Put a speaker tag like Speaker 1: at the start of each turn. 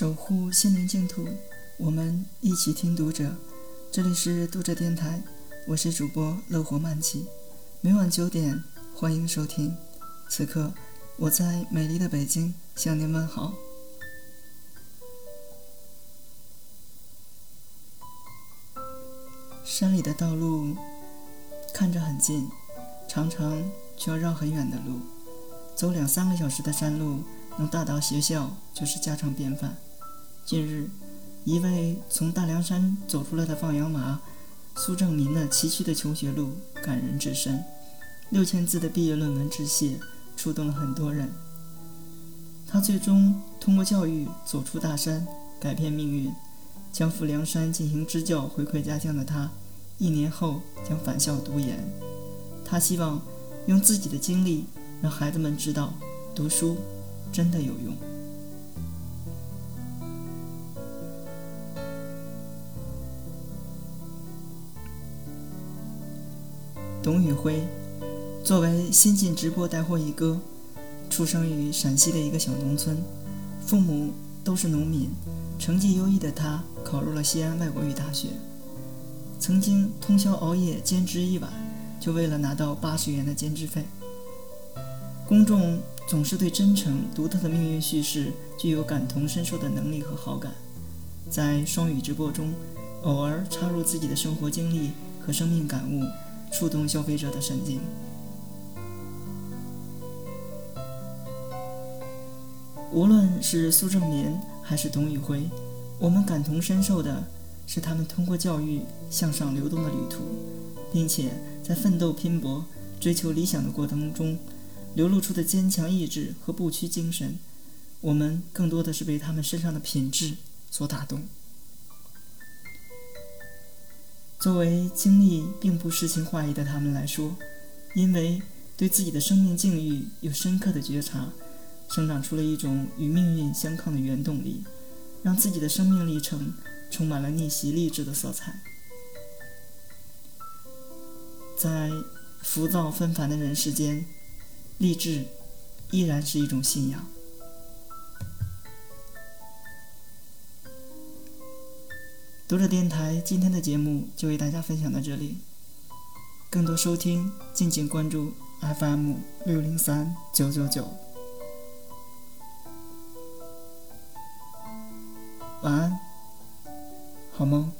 Speaker 1: 守护心灵净土，我们一起听读者。这里是读者电台，我是主播乐活慢起，每晚九点欢迎收听。此刻我在美丽的北京向您问好。山里的道路看着很近，常常却要绕很远的路，走两三个小时的山路。能大到学校就是家常便饭。近日，一位从大凉山走出来的放羊娃苏正民的崎岖的求学路感人至深，六千字的毕业论文致谢触动了很多人。他最终通过教育走出大山，改变命运，将赴凉山进行支教回馈家乡的他，一年后将返校读研。他希望用自己的经历让孩子们知道读书。真的有用。董宇辉作为新晋直播带货一哥，出生于陕西的一个小农村，父母都是农民。成绩优异的他考入了西安外国语大学，曾经通宵熬夜兼职一晚，就为了拿到八十元的兼职费。公众。总是对真诚、独特的命运叙事具有感同身受的能力和好感，在双语直播中，偶尔插入自己的生活经历和生命感悟，触动消费者的神经。无论是苏正民还是董宇辉，我们感同身受的是他们通过教育向上流动的旅途，并且在奋斗拼搏、追求理想的过程中。流露出的坚强意志和不屈精神，我们更多的是被他们身上的品质所打动。作为经历并不诗情画意的他们来说，因为对自己的生命境遇有深刻的觉察，生长出了一种与命运相抗的原动力，让自己的生命历程充满了逆袭励志的色彩。在浮躁纷繁的人世间。励志依然是一种信仰。读者电台今天的节目就为大家分享到这里，更多收听敬请关注 FM 六零三九九九。晚安，好梦。